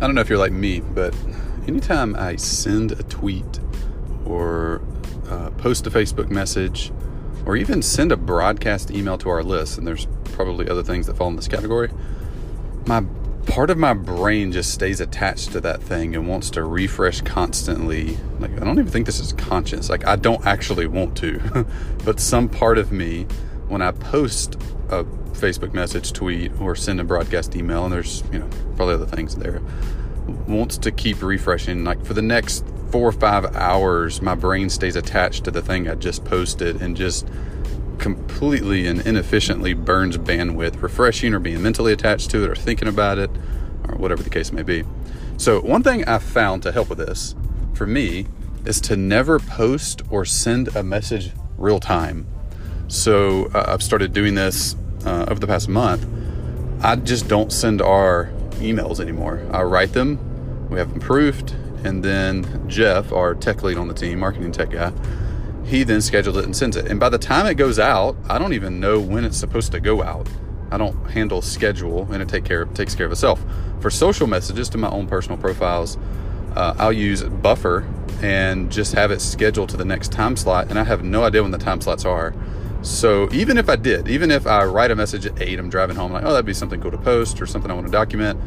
I don't know if you're like me, but anytime I send a tweet or uh, post a Facebook message or even send a broadcast email to our list, and there's probably other things that fall in this category, my part of my brain just stays attached to that thing and wants to refresh constantly. Like, I don't even think this is conscious. Like, I don't actually want to, but some part of me, when I post a Facebook message, tweet, or send a broadcast email, and there's, you know, probably other things there, wants to keep refreshing. Like, for the next four or five hours, my brain stays attached to the thing I just posted and just completely and inefficiently burns bandwidth, refreshing or being mentally attached to it or thinking about it or whatever the case may be. So, one thing I found to help with this for me is to never post or send a message real time. So, uh, I've started doing this uh, over the past month. I just don't send our emails anymore. I write them, we have them proofed, and then Jeff, our tech lead on the team, marketing tech guy, he then schedules it and sends it. And by the time it goes out, I don't even know when it's supposed to go out. I don't handle schedule, and it take care takes care of itself. For social messages to my own personal profiles, uh, I'll use Buffer and just have it scheduled to the next time slot, and I have no idea when the time slots are. So even if I did, even if I write a message at eight, I'm driving home, like, oh, that'd be something cool to post or something I want to document.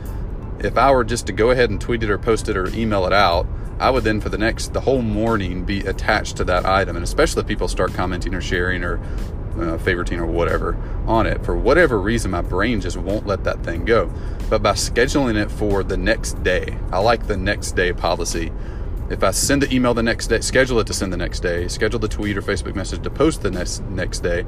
If I were just to go ahead and tweet it or post it or email it out, I would then for the next the whole morning be attached to that item, and especially if people start commenting or sharing or uh, favoriting or whatever on it. For whatever reason, my brain just won't let that thing go. But by scheduling it for the next day, I like the next day policy if I send the email the next day, schedule it to send the next day, schedule the tweet or Facebook message to post the next next day,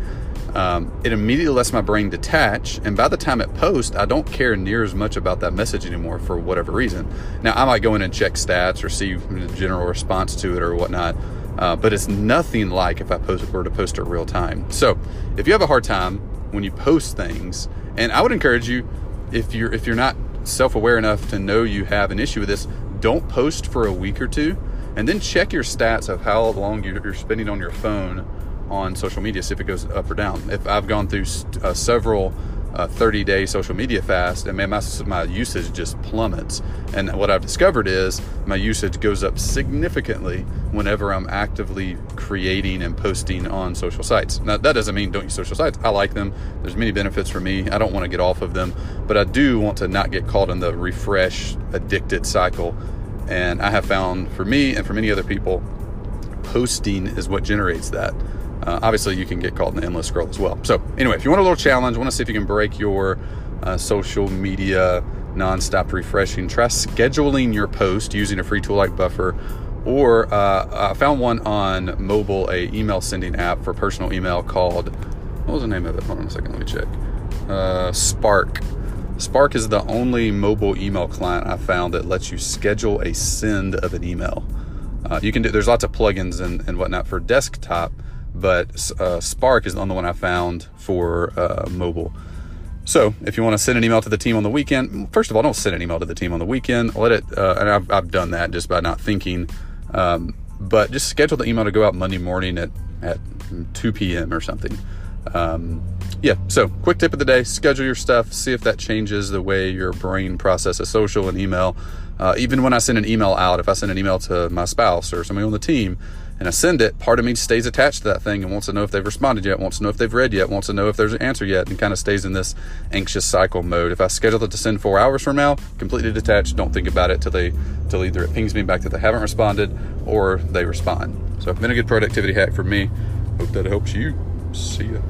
um, it immediately lets my brain detach. And by the time it posts, I don't care near as much about that message anymore for whatever reason. Now I might go in and check stats or see the general response to it or whatnot. Uh, but it's nothing like if I post were to post it real time. So if you have a hard time when you post things, and I would encourage you, if you're if you're not self-aware enough to know you have an issue with this, don't post for a week or two and then check your stats of how long you're spending on your phone on social media see if it goes up or down. If i've gone through uh, several uh, 30 day social media fast and man my, my usage just plummets. And what i've discovered is my usage goes up significantly whenever i'm actively creating and posting on social sites. Now that doesn't mean don't use social sites. I like them. There's many benefits for me. I don't want to get off of them but i do want to not get caught in the refresh addicted cycle and I have found for me and for many other people, posting is what generates that. Uh, obviously, you can get caught in the endless scroll as well. So, anyway, if you want a little challenge, want to see if you can break your uh, social media nonstop refreshing, try scheduling your post using a free tool like Buffer. Or uh, I found one on mobile, a email sending app for personal email called what was the name of it? Hold on a second, let me check. Uh, Spark. Spark is the only mobile email client I found that lets you schedule a send of an email. Uh, you can do. There's lots of plugins and, and whatnot for desktop, but uh, Spark is the only one I found for uh, mobile. So if you want to send an email to the team on the weekend, first of all, don't send an email to the team on the weekend. Let it. Uh, and I've, I've done that just by not thinking. Um, but just schedule the email to go out Monday morning at at 2 p.m. or something. Um, yeah, so quick tip of the day schedule your stuff, see if that changes the way your brain processes social and email. Uh, even when I send an email out, if I send an email to my spouse or somebody on the team and I send it, part of me stays attached to that thing and wants to know if they've responded yet, wants to know if they've read yet, wants to know if there's an answer yet, and kind of stays in this anxious cycle mode. If I schedule it to send four hours from now, completely detached, don't think about it till they till either it pings me back that they haven't responded or they respond. So it's been a good productivity hack for me. Hope that helps you. See ya.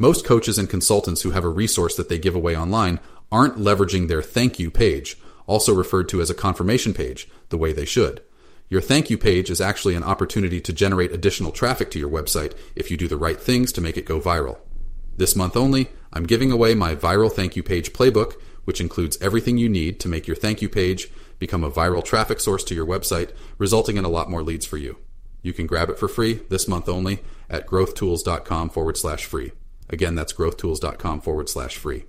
Most coaches and consultants who have a resource that they give away online aren't leveraging their thank you page, also referred to as a confirmation page, the way they should. Your thank you page is actually an opportunity to generate additional traffic to your website if you do the right things to make it go viral. This month only, I'm giving away my viral thank you page playbook, which includes everything you need to make your thank you page become a viral traffic source to your website, resulting in a lot more leads for you. You can grab it for free this month only at growthtools.com forward slash free. Again, that's growthtools.com forward slash free.